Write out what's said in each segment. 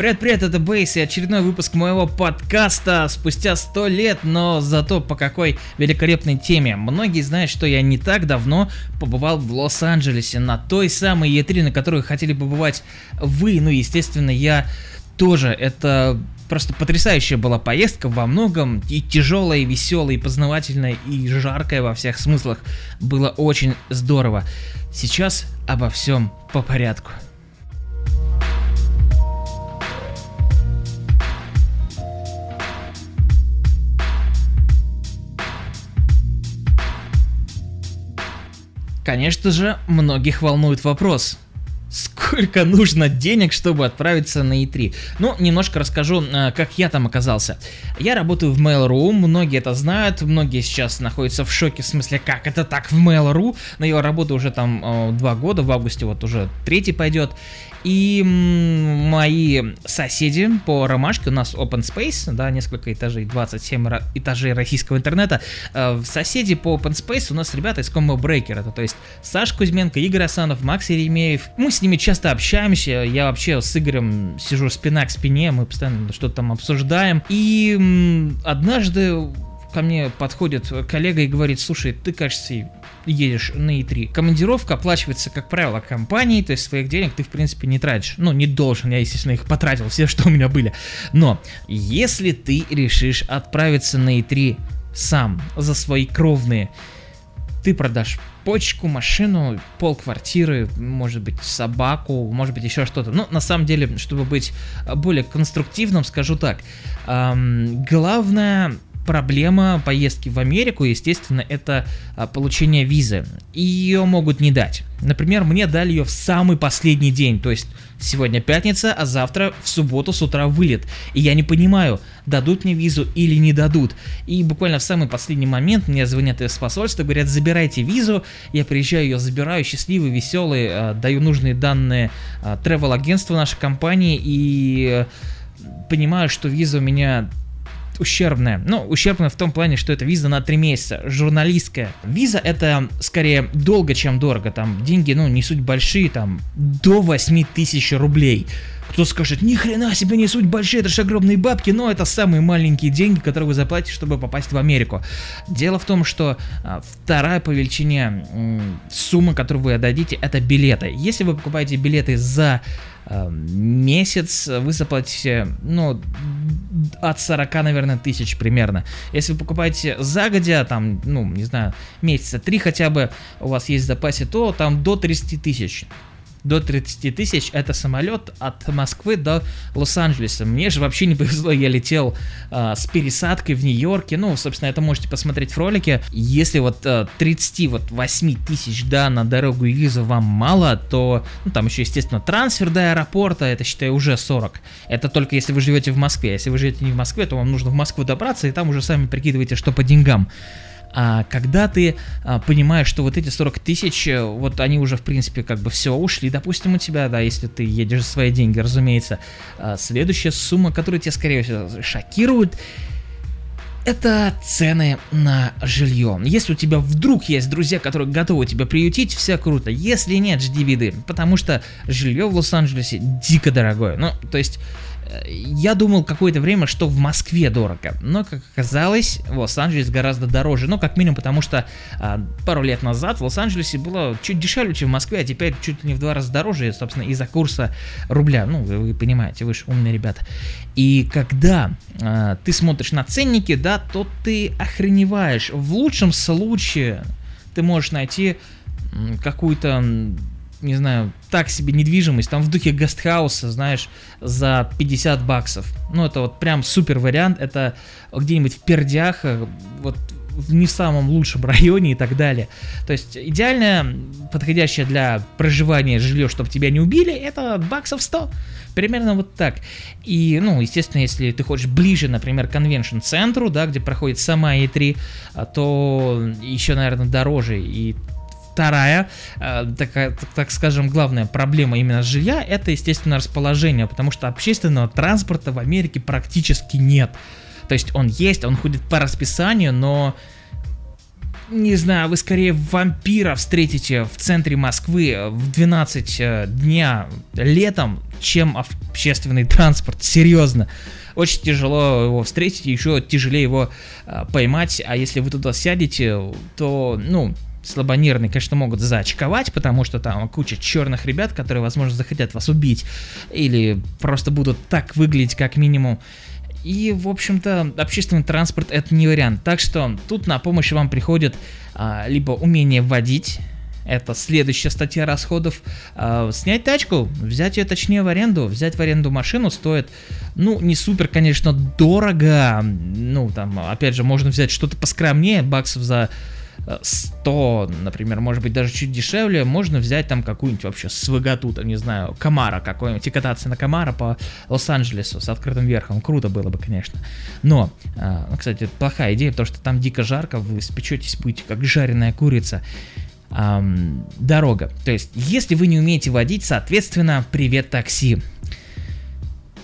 Привет-привет, это Бейс и очередной выпуск моего подкаста спустя сто лет, но зато по какой великолепной теме. Многие знают, что я не так давно побывал в Лос-Анджелесе на той самой E3, на которой хотели побывать вы, ну естественно я тоже. Это просто потрясающая была поездка во многом, и тяжелая, и веселая, и познавательная, и жаркая во всех смыслах. Было очень здорово. Сейчас обо всем по порядку. Конечно же, многих волнует вопрос. Сколько нужно денег, чтобы отправиться на E3? Ну, немножко расскажу, э, как я там оказался. Я работаю в Mail.ru, многие это знают, многие сейчас находятся в шоке, в смысле, как это так в Mail.ru, но я работаю уже там э, два года, в августе вот уже третий пойдет. И мои соседи по ромашке, у нас open space, да, несколько этажей, 27 этажей российского интернета. Э, соседи по open space у нас ребята из Breaker, это то есть Саш Кузьменко, Игорь Асанов, Макс Еремеев. Мы с ними часто общаемся, я вообще с Игорем сижу спина к спине, мы постоянно что-то там обсуждаем. И однажды ко мне подходит коллега и говорит, слушай, ты, кажется, едешь на E3. Командировка оплачивается, как правило, компанией, то есть своих денег ты, в принципе, не тратишь. Ну, не должен, я, естественно, их потратил, все, что у меня были. Но, если ты решишь отправиться на E3 сам, за свои кровные, ты продашь почку, машину, пол квартиры, может быть, собаку, может быть, еще что-то. Ну, на самом деле, чтобы быть более конструктивным, скажу так. Эм, главное проблема поездки в Америку, естественно, это а, получение визы. И ее могут не дать. Например, мне дали ее в самый последний день, то есть сегодня пятница, а завтра в субботу с утра вылет. И я не понимаю, дадут мне визу или не дадут. И буквально в самый последний момент мне звонят из посольства, говорят, забирайте визу. Я приезжаю, ее забираю, счастливый, веселый, а, даю нужные данные а, travel агентству нашей компании и понимаю, что виза у меня ущербная. Ну, ущербная в том плане, что это виза на 3 месяца, журналистская. Виза это скорее долго, чем дорого. Там деньги, ну, не суть большие, там до 8 тысяч рублей. Кто скажет, ни хрена себе не суть большие, это же огромные бабки, но это самые маленькие деньги, которые вы заплатите, чтобы попасть в Америку. Дело в том, что а, вторая по величине сумма, которую вы отдадите, это билеты. Если вы покупаете билеты за а, месяц, вы заплатите, ну, от 40, наверное, тысяч примерно. Если вы покупаете загодя, там, ну, не знаю, месяца 3 хотя бы у вас есть в запасе, то там до 30 тысяч до 30 тысяч это самолет от Москвы до Лос-Анджелеса. Мне же вообще не повезло, я летел э, с пересадкой в Нью-Йорке. Ну, собственно, это можете посмотреть в ролике. Если вот э, 38 тысяч, да, на дорогу и визу вам мало, то, ну, там еще, естественно, трансфер до аэропорта, это, считай, уже 40. Это только если вы живете в Москве. Если вы живете не в Москве, то вам нужно в Москву добраться, и там уже сами прикидывайте, что по деньгам а когда ты а, понимаешь, что вот эти 40 тысяч, э, вот они уже, в принципе, как бы все ушли, допустим, у тебя, да, если ты едешь за свои деньги, разумеется, а, следующая сумма, которая тебя, скорее всего, шокирует, это цены на жилье. Если у тебя вдруг есть друзья, которые готовы тебя приютить, все круто. Если нет, жди беды, потому что жилье в Лос-Анджелесе дико дорогое. Ну, то есть я думал какое-то время, что в Москве дорого, но, как оказалось, в Лос-Анджелесе гораздо дороже. Ну, как минимум, потому что а, пару лет назад в Лос-Анджелесе было чуть дешевле, чем в Москве, а теперь чуть ли не в два раза дороже, собственно, из-за курса рубля. Ну, вы, вы понимаете, вы же умные ребята. И когда а, ты смотришь на ценники, да, то ты охреневаешь. В лучшем случае ты можешь найти какую-то не знаю, так себе недвижимость, там в духе гестхауса, знаешь, за 50 баксов. Ну, это вот прям супер вариант, это где-нибудь в Пердях, вот в не самом лучшем районе и так далее. То есть идеальное, подходящее для проживания жилье, чтобы тебя не убили, это баксов 100. Примерно вот так. И, ну, естественно, если ты хочешь ближе, например, к конвеншн-центру, да, где проходит сама E3, а, то еще, наверное, дороже. И Вторая, э, так, так скажем, главная проблема именно жилья, это, естественно, расположение, потому что общественного транспорта в Америке практически нет. То есть он есть, он ходит по расписанию, но не знаю, вы скорее вампира встретите в центре Москвы в 12 э, дня летом, чем общественный транспорт, серьезно. Очень тяжело его встретить, еще тяжелее его э, поймать, а если вы туда сядете, то, ну, слабонервные, конечно, могут заочковать, потому что там куча черных ребят, которые, возможно, захотят вас убить, или просто будут так выглядеть, как минимум. И, в общем-то, общественный транспорт это не вариант. Так что тут на помощь вам приходит а, либо умение водить, это следующая статья расходов. А, снять тачку, взять ее точнее в аренду, взять в аренду машину стоит, ну, не супер, конечно, дорого. Ну, там, опять же, можно взять что-то поскромнее, баксов за 100, например, может быть даже чуть дешевле, можно взять там какую-нибудь вообще свыготу, там, не знаю, Камара какой-нибудь, и кататься на Камара по Лос-Анджелесу с открытым верхом. Круто было бы, конечно. Но, а, ну, кстати, плохая идея, потому что там дико жарко, вы спечетесь, будете как жареная курица. Дорога. То есть, если вы не умеете водить, соответственно, привет такси.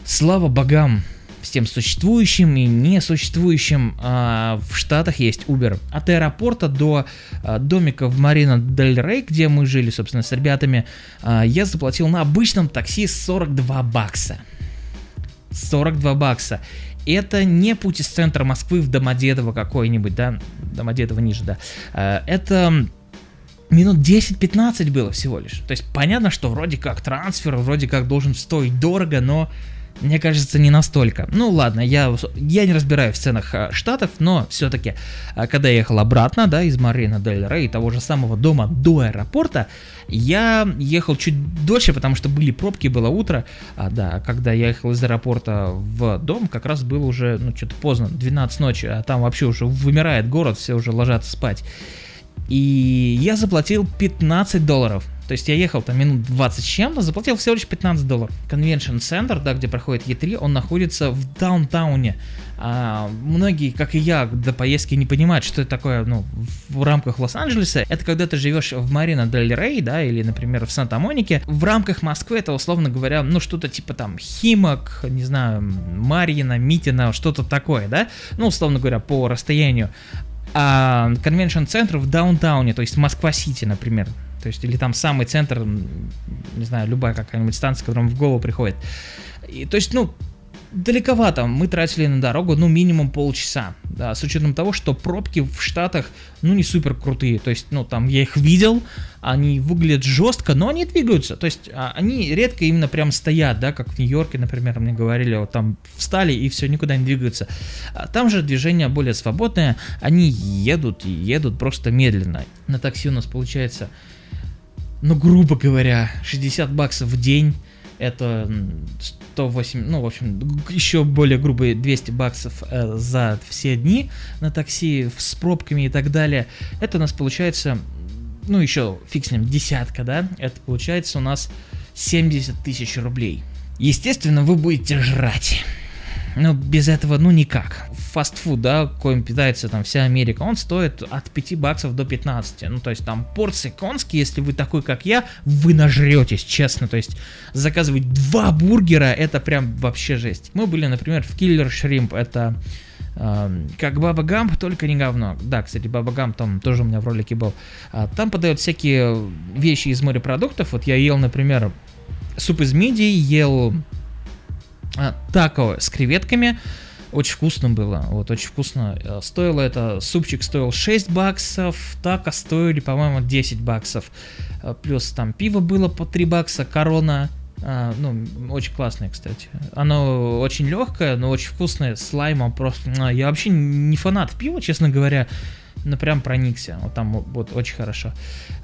Слава богам, всем существующим и несуществующим. А, в Штатах есть Uber. От аэропорта до а, домика в Марина Дель Рей, где мы жили, собственно, с ребятами, а, я заплатил на обычном такси 42 бакса. 42 бакса. Это не путь из центра Москвы в Домодедово какой-нибудь, да, Домодедово ниже, да. Это минут 10-15 было всего лишь. То есть понятно, что вроде как трансфер, вроде как должен стоить дорого, но мне кажется, не настолько. Ну ладно, я, я не разбираю в ценах а, штатов, но все-таки, а, когда я ехал обратно, да, из Марина Дель Рей, того же самого дома до аэропорта, я ехал чуть дольше, потому что были пробки, было утро, а, да, когда я ехал из аэропорта в дом, как раз было уже, ну, что-то поздно, 12 ночи, а там вообще уже вымирает город, все уже ложатся спать. И я заплатил 15 долларов то есть я ехал там минут 20 с чем-то, заплатил всего лишь 15 долларов. Convention Center, да, где проходит E3, он находится в даунтауне. А, многие, как и я, до поездки не понимают, что это такое, ну, в рамках Лос-Анджелеса. Это когда ты живешь в Марина Дель Рей, да, или, например, в Санта-Монике. В рамках Москвы это, условно говоря, ну, что-то типа там Химок, не знаю, Марьина, Митина, что-то такое, да, ну, условно говоря, по расстоянию а конвеншн-центр в даунтауне, то есть Москва-Сити, например, то есть, или там самый центр, не знаю, любая какая-нибудь станция, которая в голову приходит. И, то есть, ну, далековато мы тратили на дорогу, ну, минимум полчаса, да, с учетом того, что пробки в Штатах, ну, не супер крутые, то есть, ну, там, я их видел, они выглядят жестко, но они двигаются, то есть, а, они редко именно прям стоят, да, как в Нью-Йорке, например, мне говорили, вот там встали и все, никуда не двигаются. А там же движение более свободное, они едут и едут просто медленно. На такси у нас получается ну, грубо говоря, 60 баксов в день, это 108, ну, в общем, еще более грубые 200 баксов э, за все дни на такси с пробками и так далее. Это у нас получается, ну, еще фиг с ним, десятка, да? Это получается у нас 70 тысяч рублей. Естественно, вы будете жрать. Но без этого, ну, никак фастфуд, да, коим питается там вся Америка, он стоит от 5 баксов до 15. Ну, то есть там порции конские, если вы такой, как я, вы нажретесь, честно. То есть заказывать два бургера, это прям вообще жесть. Мы были, например, в Killer Shrimp, это Uh, как Баба Гамп, только не говно. Да, кстати, Баба Гамп там тоже у меня в ролике был. Uh, там подают всякие вещи из морепродуктов. Вот я ел, например, суп из мидий, ел uh, тако с креветками, очень вкусно было, вот, очень вкусно. Э, стоило это, супчик стоил 6 баксов, тако стоили, по-моему, 10 баксов. Э, плюс там пиво было по 3 бакса, корона, а, ну, очень классное, кстати. Оно очень легкое, но очень вкусное, с лаймом просто. А, я вообще не фанат пива, честно говоря ну прям проникся, вот там вот очень хорошо.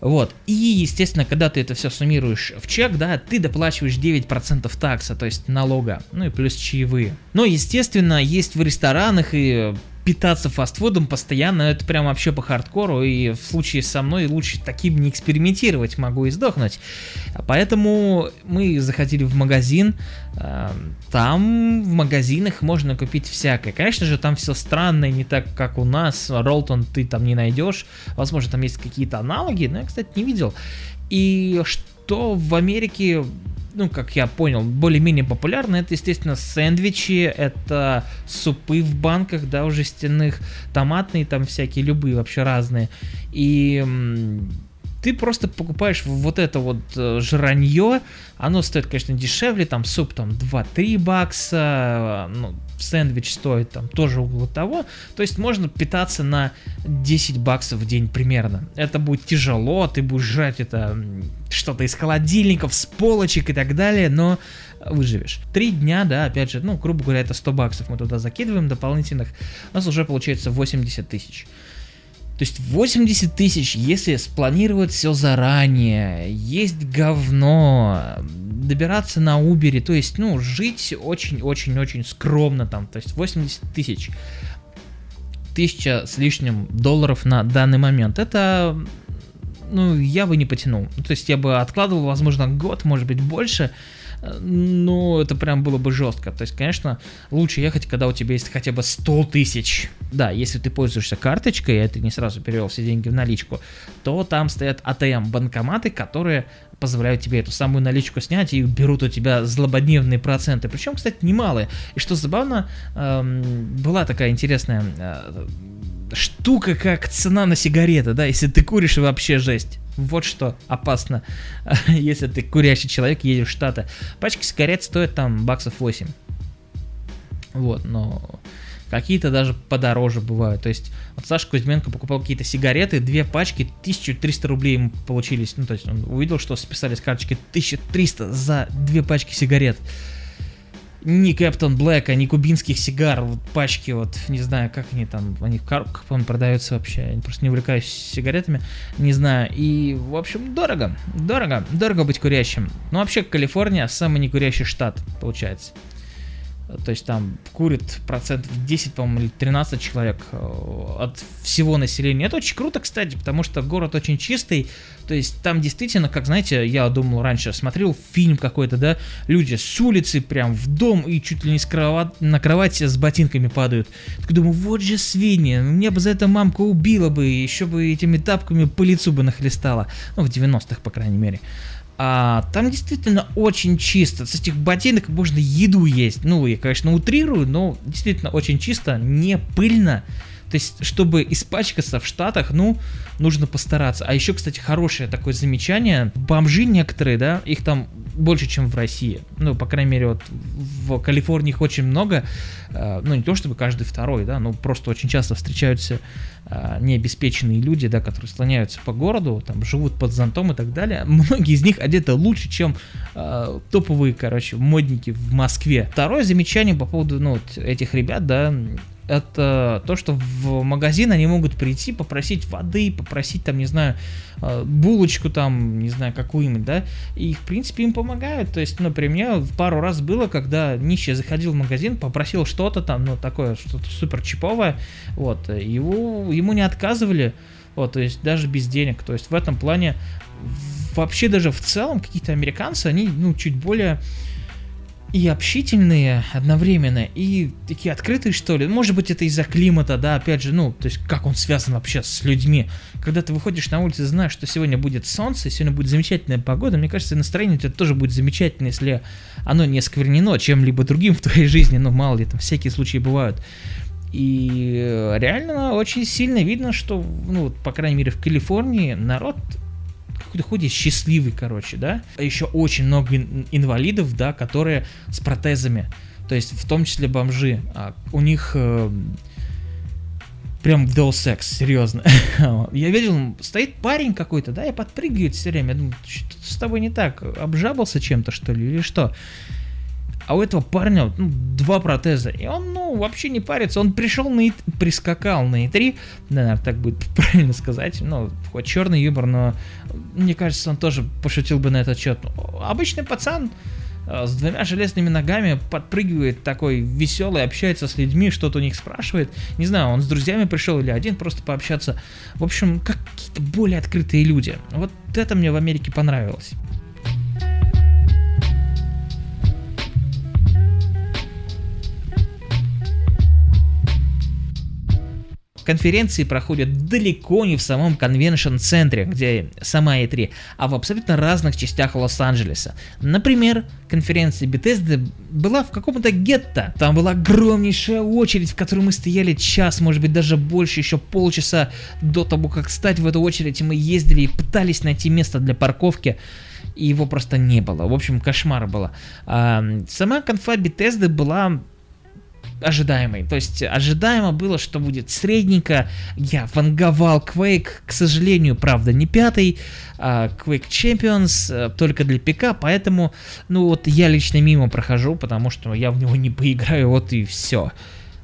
Вот, и естественно, когда ты это все суммируешь в чек, да, ты доплачиваешь 9% такса, то есть налога, ну и плюс чаевые. Но, естественно, есть в ресторанах и питаться фастфудом постоянно, это прям вообще по хардкору, и в случае со мной лучше таким не экспериментировать, могу и сдохнуть. Поэтому мы заходили в магазин, э, там в магазинах можно купить всякое. Конечно же, там все странное, не так, как у нас, Ролтон ты там не найдешь, возможно, там есть какие-то аналоги, но я, кстати, не видел. И что в Америке ну, как я понял, более-менее популярны, это, естественно, сэндвичи, это супы в банках, да, уже стенных, томатные там всякие, любые вообще разные. И ты просто покупаешь вот это вот э, жранье, оно стоит, конечно, дешевле, там суп там 2-3 бакса, ну, сэндвич стоит там тоже около того, то есть можно питаться на 10 баксов в день примерно. Это будет тяжело, ты будешь жрать это что-то из холодильников, с полочек и так далее, но выживешь. Три дня, да, опять же, ну, грубо говоря, это 100 баксов мы туда закидываем дополнительных, у нас уже получается 80 тысяч. То есть 80 тысяч, если спланировать все заранее, есть говно, добираться на Uber, то есть, ну, жить очень-очень-очень скромно там, то есть 80 тысяч, тысяча с лишним долларов на данный момент, это, ну, я бы не потянул. То есть я бы откладывал, возможно, год, может быть, больше, ну, это прям было бы жестко. То есть, конечно, лучше ехать, когда у тебя есть хотя бы 100 тысяч. Да, если ты пользуешься карточкой, и ты не сразу перевел все деньги в наличку, то там стоят АТМ-банкоматы, которые позволяют тебе эту самую наличку снять и берут у тебя злободневные проценты. Причем, кстати, немалые. И что забавно, эм, была такая интересная э, штука, как цена на сигареты, да, если ты куришь, вообще жесть. Вот что опасно, если ты курящий человек, едешь в Штаты. Пачки сигарет стоят там баксов 8. Вот, но какие-то даже подороже бывают. То есть вот Саша Кузьменко покупал какие-то сигареты, две пачки, 1300 рублей ему получились. Ну, то есть он увидел, что списали с карточки 1300 за две пачки сигарет ни Кэптон Блэка, ни кубинских сигар, вот пачки, вот, не знаю, как они там, они в коробках, по продаются вообще, я просто не увлекаюсь сигаретами, не знаю, и, в общем, дорого, дорого, дорого быть курящим. Ну, вообще, Калифорния самый некурящий штат, получается. То есть там курит процентов 10, по-моему, или 13 человек э, от всего населения. Это очень круто, кстати, потому что город очень чистый. То есть там действительно, как знаете, я думал раньше, смотрел фильм какой-то, да, люди с улицы прям в дом и чуть ли не с кроват, на кровати с ботинками падают. Так думаю, вот же свиньи, мне бы за это мамка убила бы, еще бы этими тапками по лицу бы нахлестала. Ну, в 90-х, по крайней мере. А, там действительно очень чисто. С этих ботинок можно еду есть. Ну, я, конечно, утрирую, но действительно очень чисто, не пыльно. То есть, чтобы испачкаться в Штатах, ну, нужно постараться. А еще, кстати, хорошее такое замечание. Бомжи некоторые, да, их там больше, чем в России. Ну, по крайней мере, вот в Калифорнии их очень много. Э, ну, не то чтобы каждый второй, да, но просто очень часто встречаются э, необеспеченные люди, да, которые слоняются по городу, там, живут под зонтом и так далее. Многие из них одеты лучше, чем э, топовые, короче, модники в Москве. Второе замечание по поводу, ну, вот этих ребят, да, это то, что в магазин они могут прийти, попросить воды, попросить там, не знаю, э, булочку там, не знаю, какую-нибудь, да, и в принципе им помогают. То есть, например, пару раз было, когда нищий заходил в магазин, попросил что-то там, ну, такое, что-то супер чиповое, вот, его, ему не отказывали, вот, то есть даже без денег. То есть в этом плане вообще даже в целом какие-то американцы, они, ну, чуть более и общительные одновременно, и такие открытые, что ли. Может быть, это из-за климата, да, опять же, ну, то есть, как он связан вообще с людьми. Когда ты выходишь на улицу знаешь, что сегодня будет солнце, сегодня будет замечательная погода, мне кажется, настроение у тебя тоже будет замечательно, если оно не сквернено чем-либо другим в твоей жизни, ну, мало ли, там всякие случаи бывают. И реально очень сильно видно, что, ну, по крайней мере, в Калифорнии народ ходит счастливый, короче, да. А еще очень много инвалидов, да, которые с протезами. То есть в том числе бомжи. А у них э, прям Deus Ex, серьезно. я видел, стоит парень какой-то, да, и подпрыгивает все время. Я думаю, что с тобой не так? Обжабался чем-то, что ли, или что? А у этого парня ну, два протеза. И он, ну, вообще не парится. Он пришел на и... прискакал на И3. Наверное, так будет правильно сказать. Ну, хоть черный юмор, но мне кажется, он тоже пошутил бы на этот счет. Обычный пацан э, с двумя железными ногами подпрыгивает такой веселый, общается с людьми, что-то у них спрашивает. Не знаю, он с друзьями пришел или один просто пообщаться. В общем, какие-то более открытые люди. Вот это мне в Америке понравилось. Конференции проходят далеко не в самом конвеншн-центре, где сама E3, а в абсолютно разных частях Лос-Анджелеса. Например, конференция Bethesda была в каком-то гетто. Там была огромнейшая очередь, в которой мы стояли час, может быть даже больше, еще полчаса до того, как стать в эту очередь, и мы ездили и пытались найти место для парковки и его просто не было. В общем, кошмар было. А, сама конфа Bethesda была ожидаемой. То есть ожидаемо было, что будет средненько. Я ванговал Quake, к сожалению, правда, не пятый. А Quake Champions э, только для ПК, поэтому, ну вот я лично мимо прохожу, потому что я в него не поиграю, вот и все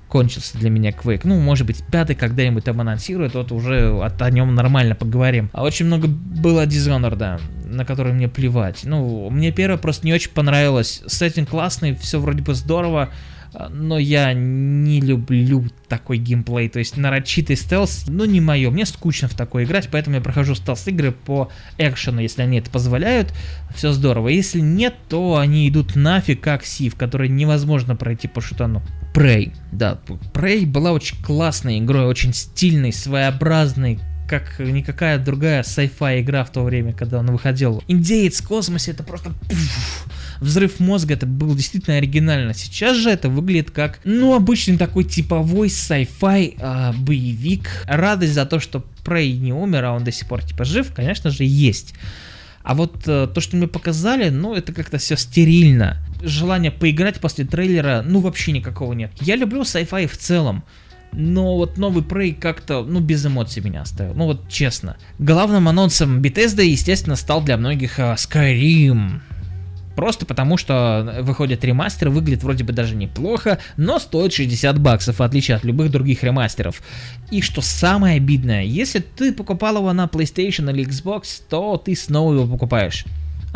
кончился для меня Quake. Ну, может быть, пятый когда-нибудь там анонсирует, вот уже о нем нормально поговорим. А очень много было Dishonored, да, на который мне плевать. Ну, мне первое просто не очень понравилось. Сеттинг классный, все вроде бы здорово, но я не люблю такой геймплей, то есть нарочитый стелс, ну не мое, мне скучно в такой играть, поэтому я прохожу стелс-игры по экшену, если они это позволяют, все здорово, если нет, то они идут нафиг как Сив, который невозможно пройти по шутану. Prey, да, Prey была очень классной игрой, очень стильной, своеобразной, как никакая другая sci-fi игра в то время, когда он выходил. Индеец в космосе это просто пуф, взрыв мозга, это было действительно оригинально. Сейчас же это выглядит как, ну, обычный такой типовой sci-fi э, боевик. Радость за то, что Прей не умер, а он до сих пор типа жив, конечно же, есть. А вот э, то, что мне показали, ну, это как-то все стерильно. Желания поиграть после трейлера, ну, вообще никакого нет. Я люблю sci-fi в целом. Но вот новый Prey как-то, ну, без эмоций меня оставил. Ну, вот честно. Главным анонсом Bethesda, естественно, стал для многих uh, Skyrim. Просто потому, что выходит ремастер, выглядит вроде бы даже неплохо, но стоит 60 баксов, в отличие от любых других ремастеров. И что самое обидное, если ты покупал его на PlayStation или Xbox, то ты снова его покупаешь.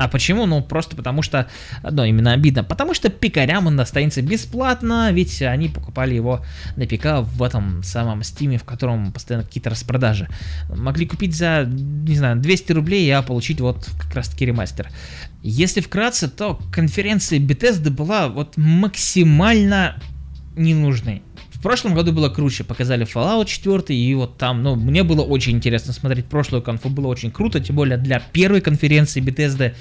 А почему? Ну, просто потому что, ну, именно обидно. Потому что пикарям он достанется бесплатно, ведь они покупали его на ПК в этом самом стиме, в котором постоянно какие-то распродажи. Могли купить за, не знаю, 200 рублей, а получить вот как раз таки ремастер. Если вкратце, то конференция Bethesda была вот максимально ненужной. В прошлом году было круче, показали Fallout 4, и вот там, ну, мне было очень интересно смотреть прошлую конфу, было очень круто, тем более для первой конференции Bethesda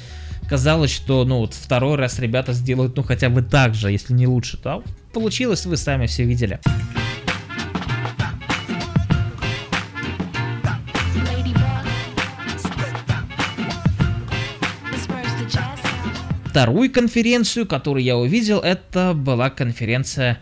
казалось, что, ну, вот второй раз ребята сделают, ну, хотя бы так же, если не лучше, то получилось, вы сами все видели. Вторую конференцию, которую я увидел, это была конференция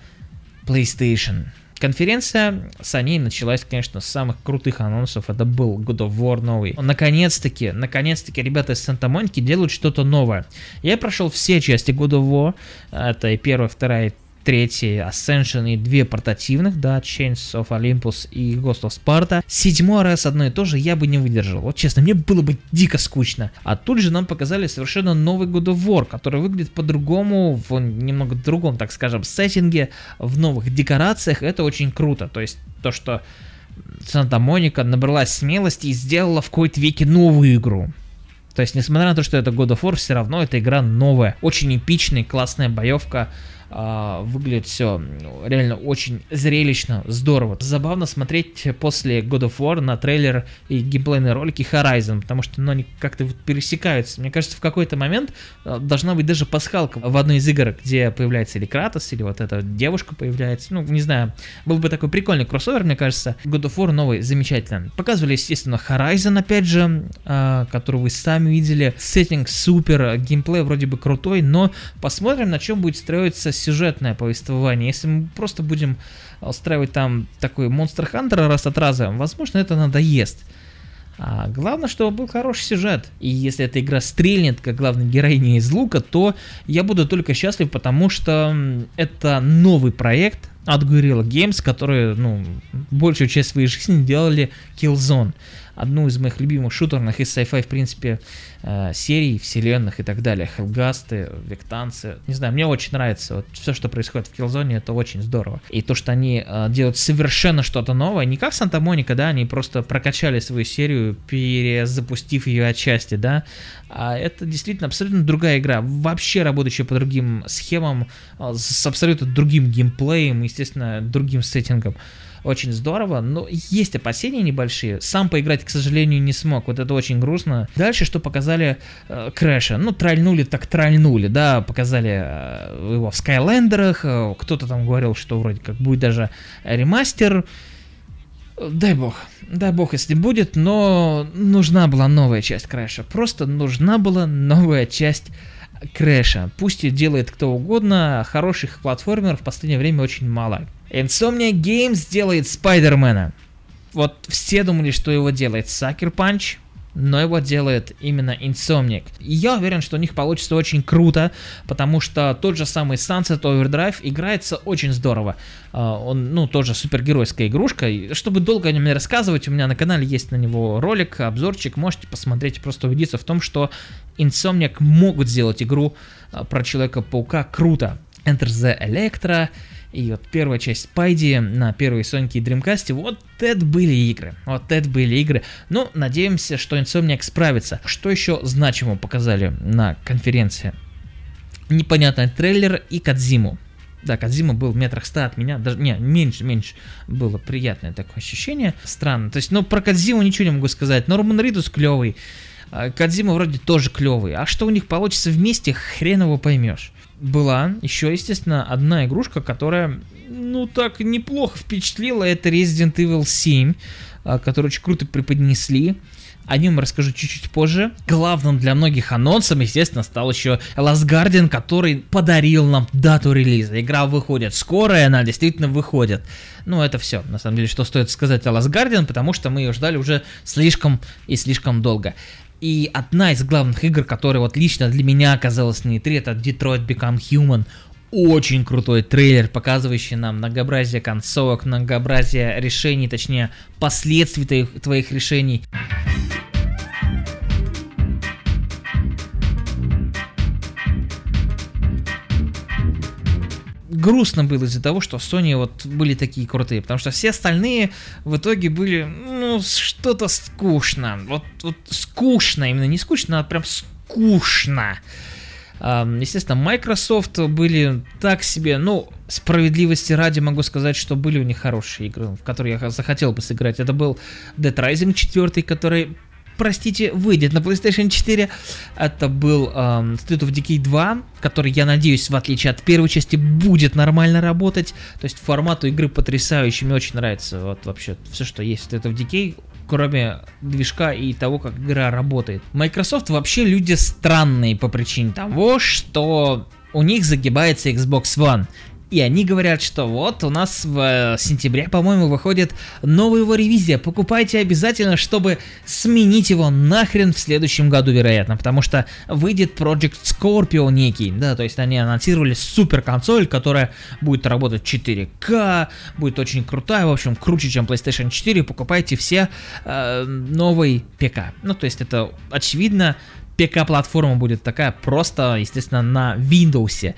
PlayStation. Конференция с ней началась, конечно, с самых крутых анонсов. Это был God of War новый. Наконец-таки, наконец-таки ребята из Санта-Моники делают что-то новое. Я прошел все части God of War. Это и первая, вторая, третий Ascension и две портативных, да, Chains of Olympus и Ghost of Sparta. Седьмой раз одно и то же я бы не выдержал. Вот честно, мне было бы дико скучно. А тут же нам показали совершенно новый God of War, который выглядит по-другому, в немного другом, так скажем, сеттинге, в новых декорациях. Это очень круто. То есть то, что Санта-Моника набралась смелости и сделала в какой-то веке новую игру. То есть, несмотря на то, что это God of War, все равно эта игра новая. Очень эпичная, классная боевка а, выглядит все реально очень зрелищно, здорово. Забавно смотреть после God of War на трейлер и геймплейные ролики Horizon, потому что ну, они как-то вот пересекаются. Мне кажется, в какой-то момент а, должна быть даже пасхалка в одной из игр, где появляется или Кратос, или вот эта девушка появляется. Ну, не знаю, был бы такой прикольный кроссовер, мне кажется. God of War новый, замечательно. Показывали, естественно, Horizon, опять же, а, который вы сами видели. Сеттинг супер, геймплей вроде бы крутой, но посмотрим, на чем будет строиться сюжетное повествование. Если мы просто будем устраивать там такой Monster Hunter раз от раза, возможно, это надоест. А главное, чтобы был хороший сюжет. И если эта игра стрельнет, как главная героиня из лука, то я буду только счастлив, потому что это новый проект от Guerrilla Games, которые, ну, большую часть своей жизни делали Killzone одну из моих любимых шутерных из sci-fi, в принципе, э, серий, вселенных и так далее. Хелгасты, Вектанцы. Не знаю, мне очень нравится. Вот все, что происходит в Killzone, это очень здорово. И то, что они э, делают совершенно что-то новое, не как Санта-Моника, да, они просто прокачали свою серию, перезапустив ее отчасти, да, а это действительно абсолютно другая игра, вообще работающая по другим схемам, э, с абсолютно другим геймплеем, естественно, другим сеттингом. очень здорово, но есть опасения небольшие. Сам поиграть, к сожалению, не смог, вот это очень грустно. Дальше, что показали э, Крэша, ну, трольнули так трольнули, да, показали э, его в Скайлендерах, э, кто-то там говорил, что вроде как будет даже ремастер, Дай бог, дай бог, если будет, но нужна была новая часть Крэша. Просто нужна была новая часть Крэша. Пусть и делает кто угодно, хороших платформеров в последнее время очень мало. Insomnia Games делает Спайдермена. Вот все думали, что его делает Sucker Punch, но его делает именно Insomniac. И я уверен, что у них получится очень круто, потому что тот же самый Sunset Overdrive играется очень здорово. А, он, ну, тоже супергеройская игрушка. Чтобы долго о нем не рассказывать, у меня на канале есть на него ролик, обзорчик, можете посмотреть, просто убедиться в том, что Insomniac могут сделать игру а, про Человека-паука круто. Enter the Electro, и вот первая часть Спайди на первой Соньке и Dreamcast, вот это были игры. Вот это были игры. Ну, надеемся, что Insomniac справится. Что еще значимо показали на конференции? Непонятный трейлер и Кадзиму. Да, Кадзима был в метрах 100 от меня, даже, не, меньше, меньше, было приятное такое ощущение, странно, то есть, ну, про Кадзиму ничего не могу сказать, но Роман Ридус клевый, а Кадзима вроде тоже клевый, а что у них получится вместе, хрен его поймешь была еще, естественно, одна игрушка, которая, ну, так неплохо впечатлила. Это Resident Evil 7, а, который очень круто преподнесли. О нем расскажу чуть-чуть позже. Главным для многих анонсом, естественно, стал еще Last Guardian, который подарил нам дату релиза. Игра выходит скоро, и она действительно выходит. Ну, это все, на самом деле, что стоит сказать о Last Guardian, потому что мы ее ждали уже слишком и слишком долго. И одна из главных игр, которая вот лично для меня оказалась на E3, это Detroit Become Human. Очень крутой трейлер, показывающий нам многообразие концовок, многообразие решений, точнее, последствий твоих, твоих решений. Грустно было из-за того, что Sony вот были такие крутые, потому что все остальные в итоге были, ну, что-то скучно. Вот, вот скучно, именно не скучно, а прям скучно. Естественно, Microsoft были так себе, ну, справедливости ради могу сказать, что были у них хорошие игры, в которые я захотел бы сыграть. Это был Dead Rising 4, который простите, выйдет на PlayStation 4. Это был эм, Street of Decay 2, который, я надеюсь, в отличие от первой части, будет нормально работать. То есть формату игры потрясающий, мне очень нравится вот вообще все, что есть в Street of Decay, кроме движка и того, как игра работает. Microsoft вообще люди странные по причине того, что у них загибается Xbox One. И они говорят, что вот у нас в э, сентябре, по-моему, выходит новая его ревизия. Покупайте обязательно, чтобы сменить его нахрен в следующем году, вероятно. Потому что выйдет Project Scorpio некий. Да, то есть они анонсировали супер консоль, которая будет работать 4К, будет очень крутая, в общем, круче, чем PlayStation 4. Покупайте все э, новый ПК. Ну, то есть это очевидно, ПК-платформа будет такая просто, естественно, на Windows.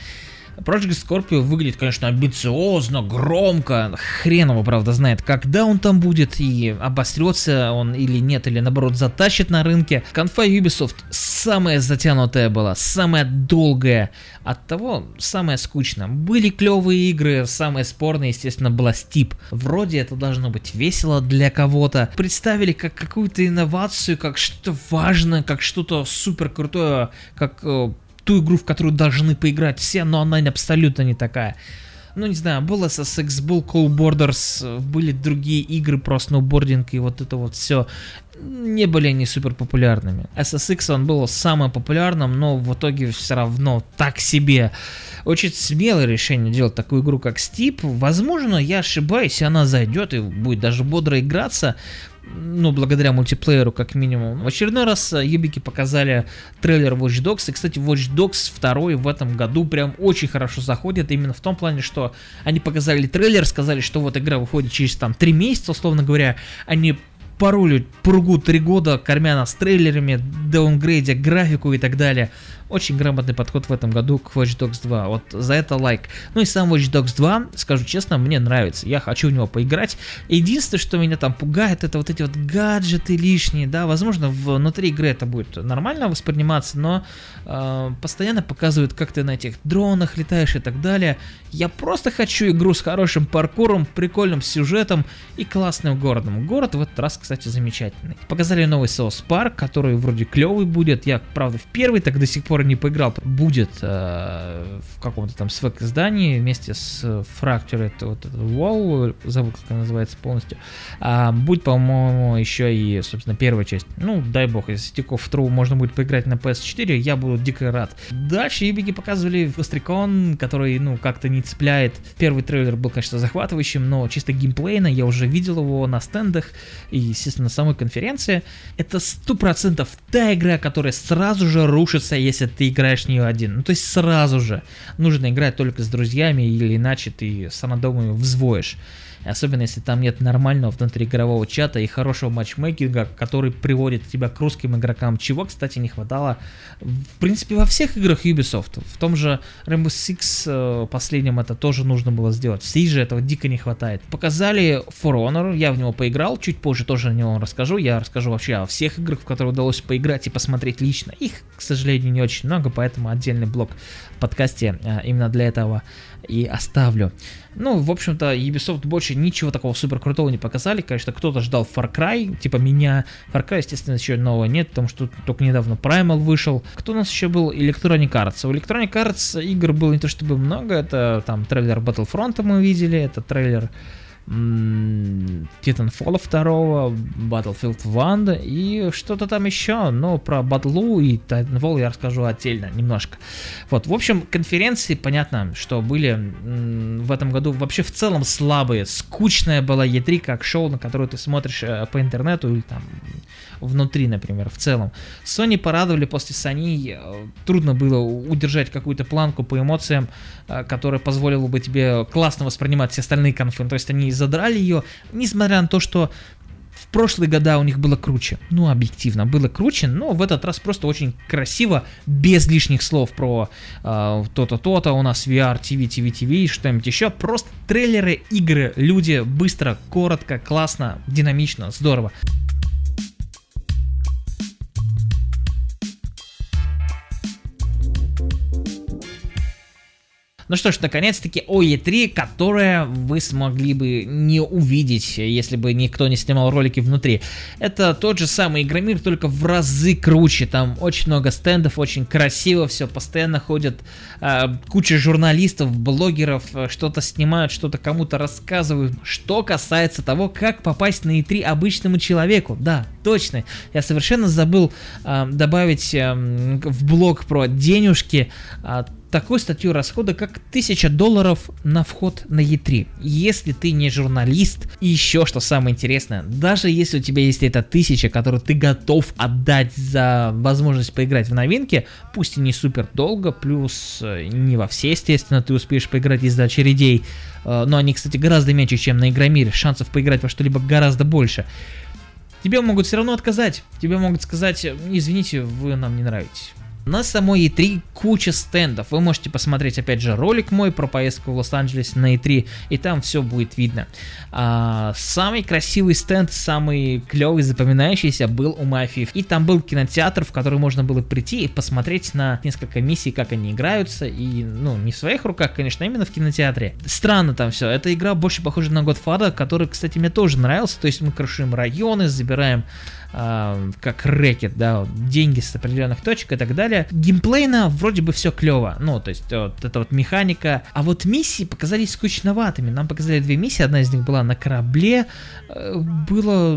Project Scorpio выглядит, конечно, амбициозно, громко. Хрен его, правда, знает, когда он там будет и обострется он или нет, или наоборот затащит на рынке. Конфа Ubisoft самая затянутая была, самая долгая. От того самое скучно. Были клевые игры, самое спорное, естественно, была Steep. Вроде это должно быть весело для кого-то. Представили как какую-то инновацию, как что-то важное, как что-то супер крутое, как э, ту игру, в которую должны поиграть все, но она абсолютно не такая. Ну, не знаю, был SSX, был Call Borders, были другие игры про сноубординг и вот это вот все. Не были они супер популярными. SSX он был самым популярным, но в итоге все равно так себе. Очень смелое решение делать такую игру, как Steep. Возможно, я ошибаюсь, и она зайдет и будет даже бодро играться ну, благодаря мультиплееру, как минимум. В очередной раз э, юбики показали трейлер Watch Dogs, и, кстати, Watch Dogs 2 в этом году прям очень хорошо заходит, именно в том плане, что они показали трейлер, сказали, что вот игра выходит через там 3 месяца, условно говоря, они порулить пургу три года, кормя нас трейлерами, даунгрейдя графику и так далее. Очень грамотный подход в этом году к Watch Dogs 2. Вот за это лайк. Ну и сам Watch Dogs 2, скажу честно, мне нравится. Я хочу в него поиграть. Единственное, что меня там пугает, это вот эти вот гаджеты лишние, да. Возможно, внутри игры это будет нормально восприниматься, но э, постоянно показывают, как ты на этих дронах летаешь и так далее. Я просто хочу игру с хорошим паркуром, прикольным сюжетом и классным городом. Город в этот раз, кстати, замечательный. Показали новый Соус Парк, который вроде клевый будет. Я, правда, в первый так до сих пор не поиграл, будет э, в каком-то там свек издании вместе с Fractured вот этот Wall, забыл, как называется полностью. А, будет, по-моему, еще и, собственно, первая часть. Ну, дай бог, если Stick of True можно будет поиграть на PS4, я буду дико рад. Дальше Юбики показывали Гострикон, который, ну, как-то не цепляет. Первый трейлер был, конечно, захватывающим, но чисто геймплейно я уже видел его на стендах и, естественно, на самой конференции. Это сто процентов та игра, которая сразу же рушится, если ты играешь в нее один. Ну, то есть сразу же нужно играть только с друзьями, или иначе ты с анадомами взвоишь. Особенно если там нет нормального внутриигрового чата и хорошего матчмейкинга, который приводит тебя к русским игрокам, чего, кстати, не хватало, в принципе, во всех играх Ubisoft. В том же Rainbow Six э, последнем это тоже нужно было сделать. В Siege этого дико не хватает. Показали For Honor, я в него поиграл, чуть позже тоже о него расскажу. Я расскажу вообще о всех играх, в которые удалось поиграть и посмотреть лично. Их, к сожалению, не очень много, поэтому отдельный блок в подкасте э, именно для этого и оставлю. Ну, в общем-то, Ubisoft больше ничего такого супер крутого не показали. Конечно, кто-то ждал Far Cry, типа меня. Far Cry, естественно, еще нового нет, потому что только недавно Primal вышел. Кто у нас еще был? Electronic Arts. У Electronic Arts игр было не то чтобы много, это там трейлер Battlefront мы видели, это трейлер Titanfall 2, Battlefield 1 и что-то там еще, но про Батлу и Titanfall я расскажу отдельно немножко. Вот, в общем, конференции, понятно, что были в этом году вообще в целом слабые, скучная была E3 как шоу, на которое ты смотришь э, по интернету или там внутри, например, в целом. Sony порадовали после Sony, э, трудно было удержать какую-то планку по эмоциям, э, которая позволила бы тебе классно воспринимать все остальные конфы. То есть они задрали ее, несмотря на то, что в прошлые года у них было круче. Ну, объективно, было круче, но в этот раз просто очень красиво, без лишних слов про э, то-то, то-то, у нас VR, TV, TV, TV, что-нибудь еще. Просто трейлеры, игры, люди, быстро, коротко, классно, динамично, здорово. Ну что ж, наконец-таки OE3, которое вы смогли бы не увидеть, если бы никто не снимал ролики внутри. Это тот же самый Игромир, только в разы круче. Там очень много стендов, очень красиво все, постоянно ходят э, куча журналистов, блогеров, э, что-то снимают, что-то кому-то рассказывают. Что касается того, как попасть на E3 обычному человеку. Да, точно. Я совершенно забыл э, добавить э, в блог про денежки. Э, такую статью расхода, как 1000 долларов на вход на E3. Если ты не журналист, и еще что самое интересное, даже если у тебя есть эта 1000, которую ты готов отдать за возможность поиграть в новинки, пусть и не супер долго, плюс э, не во все, естественно, ты успеешь поиграть из-за очередей, э, но они, кстати, гораздо меньше, чем на Игромире, шансов поиграть во что-либо гораздо больше. Тебе могут все равно отказать, тебе могут сказать, извините, вы нам не нравитесь. На самой E3 куча стендов. Вы можете посмотреть опять же ролик мой про поездку в Лос-Анджелес на E3, и там все будет видно. А, самый красивый стенд, самый клевый, запоминающийся был у Мафии. И там был кинотеатр, в который можно было прийти и посмотреть на несколько миссий, как они играются. И, ну, не в своих руках, конечно, а именно в кинотеатре. Странно там все. Эта игра больше похожа на Godfather, который, кстати, мне тоже нравился. То есть мы крушим районы, забираем как рэкет, да, деньги с определенных точек и так далее. Геймплейно вроде бы все клево, ну, то есть вот эта вот механика. А вот миссии показались скучноватыми. Нам показали две миссии, одна из них была на корабле. Э, было,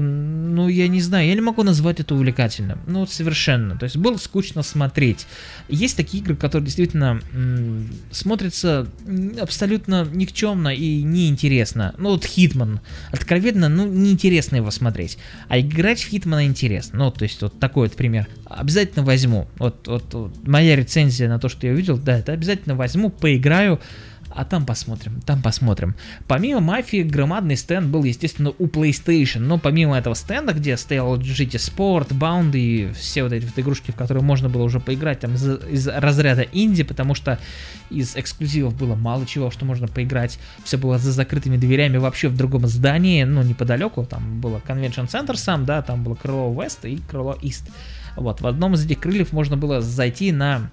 ну, я не знаю, я не могу назвать это увлекательным. Ну, вот совершенно. То есть было скучно смотреть. Есть такие игры, которые действительно м- смотрятся абсолютно никчемно и неинтересно. Ну, вот Хитман. Откровенно, ну, неинтересно его смотреть. А играть в Хитмана интересно. Ну, то есть вот такой вот пример. обязательно возьму. Вот, вот, вот моя рецензия на то, что я увидел, да, это обязательно возьму, поиграю. А там посмотрим, там посмотрим. Помимо мафии, громадный стенд был, естественно, у PlayStation. Но помимо этого стенда, где стоял GT Sport, Bound и все вот эти вот игрушки, в которые можно было уже поиграть там из, из разряда инди, потому что из эксклюзивов было мало чего, что можно поиграть. Все было за закрытыми дверями вообще в другом здании, ну, неподалеку. Там было Center сам, да, там было крыло West и крыло East. Вот, в одном из этих крыльев можно было зайти на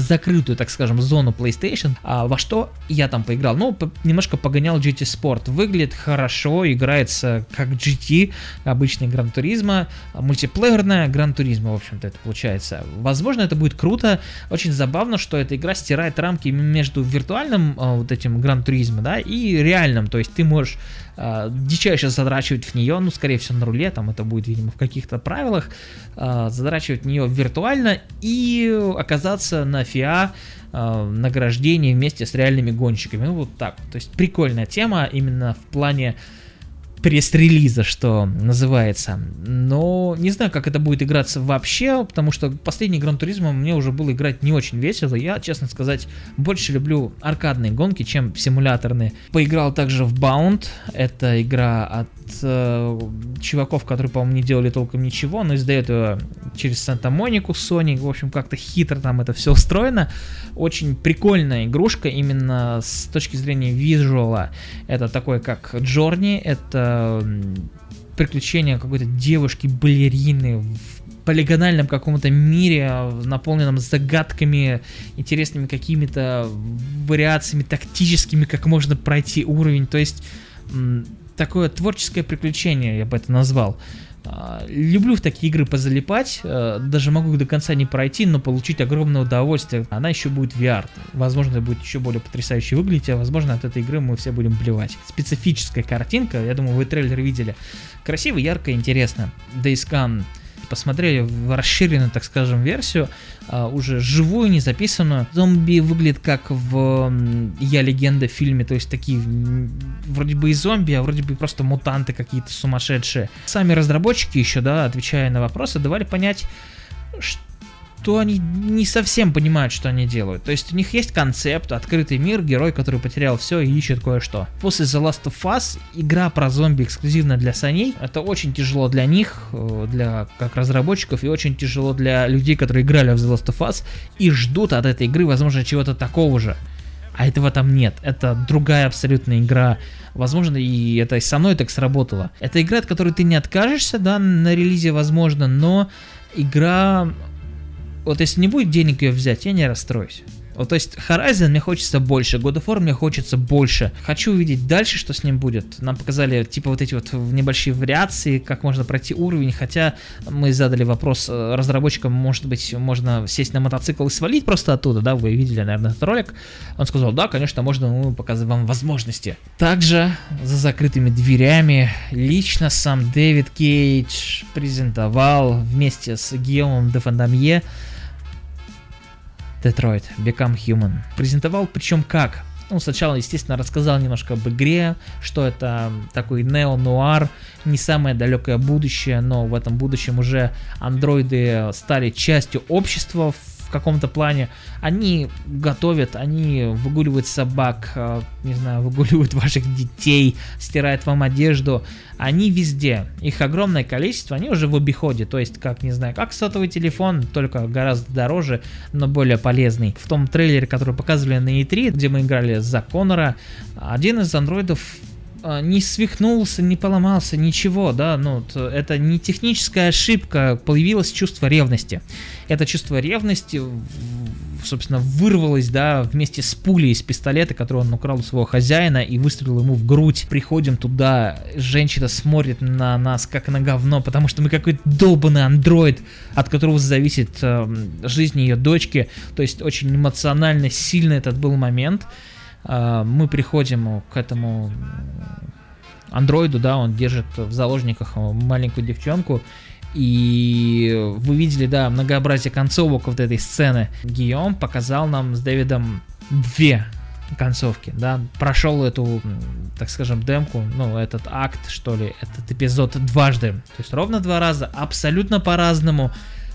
закрытую, так скажем, зону PlayStation, а во что я там поиграл. Ну, немножко погонял GT Sport. Выглядит хорошо, играется как GT, обычный Gran Turismo, мультиплеерная Gran Turismo, в общем-то, это получается. Возможно, это будет круто. Очень забавно, что эта игра стирает рамки между виртуальным а, вот этим Gran Turismo, да, и реальным. То есть ты можешь э, дичайше задрачивать в нее, ну, скорее всего, на руле, там это будет, видимо, в каких-то правилах, э, задрачивать в нее виртуально и оказаться на FIA э, награждении вместе с реальными гонщиками. Ну, вот так. То есть прикольная тема именно в плане пресс-релиза, что называется. Но не знаю, как это будет играться вообще, потому что последний Гран Туризма мне уже было играть не очень весело. Я, честно сказать, больше люблю аркадные гонки, чем симуляторные. Поиграл также в Bound. Это игра от чуваков, которые, по-моему, не делали толком ничего, но издает ее через Санта-Монику Sony. В общем, как-то хитро там это все устроено. Очень прикольная игрушка именно с точки зрения визуала. Это такой, как Джорни, это приключения какой-то девушки-балерины в полигональном каком-то мире, наполненном загадками, интересными какими-то вариациями тактическими, как можно пройти уровень. То есть такое творческое приключение, я бы это назвал. А, люблю в такие игры позалипать, э, даже могу до конца не пройти, но получить огромное удовольствие. Она еще будет VR, возможно, это будет еще более потрясающе выглядеть, а возможно от этой игры мы все будем блевать. Специфическая картинка, я думаю, вы трейлер видели. Красиво, ярко, интересно. Days Gone посмотрели в расширенную, так скажем, версию, а, уже живую, не записанную. Зомби выглядит как в «Я легенда» фильме, то есть такие вроде бы и зомби, а вроде бы просто мутанты какие-то сумасшедшие. Сами разработчики еще, да, отвечая на вопросы, давали понять, что то они не совсем понимают, что они делают. То есть у них есть концепт, открытый мир, герой, который потерял все и ищет кое-что. После The Last of Us игра про зомби эксклюзивно для саней. Это очень тяжело для них, э, для как разработчиков, и очень тяжело для людей, которые играли в The Last of Us и ждут от этой игры, возможно, чего-то такого же. А этого там нет. Это другая абсолютно игра. Возможно, и это со мной так сработало. Это игра, от которой ты не откажешься, да, на релизе, возможно, но игра вот если не будет денег ее взять, я не расстроюсь. Вот, то есть Horizon мне хочется больше, God of War мне хочется больше. Хочу увидеть дальше, что с ним будет. Нам показали типа вот эти вот небольшие вариации, как можно пройти уровень, хотя мы задали вопрос э, разработчикам, может быть, можно сесть на мотоцикл и свалить просто оттуда, да, вы видели, наверное, этот ролик. Он сказал, да, конечно, можно, мы показываем вам возможности. Также за закрытыми дверями лично сам Дэвид Кейдж презентовал вместе с Гиомом де Фандамье Detroit Become Human. Презентовал причем как? Ну, сначала, естественно, рассказал немножко об игре, что это такой нео-нуар, не самое далекое будущее, но в этом будущем уже андроиды стали частью общества в каком-то плане. Они готовят, они выгуливают собак, э, не знаю, выгуливают ваших детей, стирают вам одежду. Они везде. Их огромное количество, они уже в обиходе. То есть, как, не знаю, как сотовый телефон, только гораздо дороже, но более полезный. В том трейлере, который показывали на E3, где мы играли за Конора, один из андроидов не свихнулся, не поломался, ничего, да, ну, это не техническая ошибка, появилось чувство ревности. Это чувство ревности, собственно, вырвалось, да, вместе с пулей из пистолета, который он украл у своего хозяина и выстрелил ему в грудь. Приходим туда, женщина смотрит на нас как на говно, потому что мы какой-то долбанный андроид, от которого зависит э, жизнь ее дочки, то есть очень эмоционально сильно этот был момент. А, мы приходим к этому андроиду, да, он держит в заложниках маленькую девчонку, и вы видели, да, многообразие концовок вот этой сцены. Гийом показал нам с Дэвидом две концовки, да, прошел эту, так скажем, демку, ну, этот акт, что ли, этот эпизод дважды, то есть ровно два раза, абсолютно по-разному,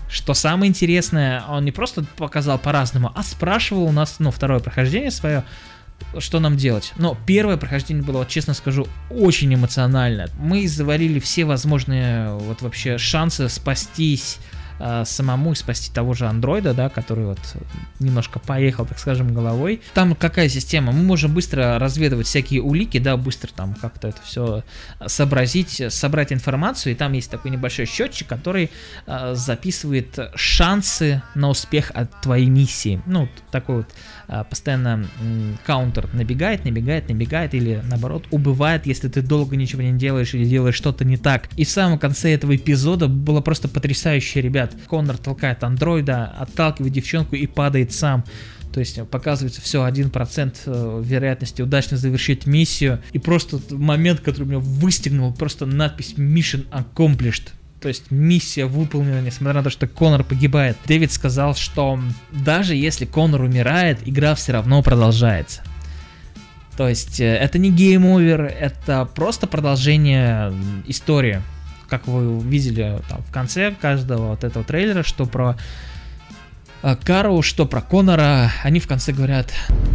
Что самое интересное, он не просто показал по-разному, а спрашивал у нас, ну, второе прохождение свое, что нам делать. Но первое прохождение было, вот, честно скажу, очень эмоционально. Мы заварили все возможные вот вообще шансы спастись э, самому и спасти того же андроида, да, который вот немножко поехал, так скажем, головой. Там какая система? Мы можем быстро разведывать всякие улики, да, быстро там как-то это все сообразить, собрать информацию, и там есть такой небольшой счетчик, который э, записывает шансы на успех от твоей миссии. Ну, такой вот постоянно э, каунтер набегает, набегает, набегает, или наоборот убывает, если ты долго ничего не делаешь или делаешь что-то не так. И в самом конце этого эпизода было просто потрясающе, ребят Коннор толкает андроида, отталкивает девчонку и падает сам. То есть показывается все 1% э, вероятности удачно завершить миссию. И просто момент, который меня выстегнул, просто надпись Mission Accomplished. То есть миссия выполнена, несмотря на то, что Конор погибает. Дэвид сказал, что даже если Конор умирает, игра все равно продолжается. То есть э, это не game over, это просто продолжение истории как вы видели там, в конце каждого вот этого трейлера, что про э, Кару, что про Конора, они в конце говорят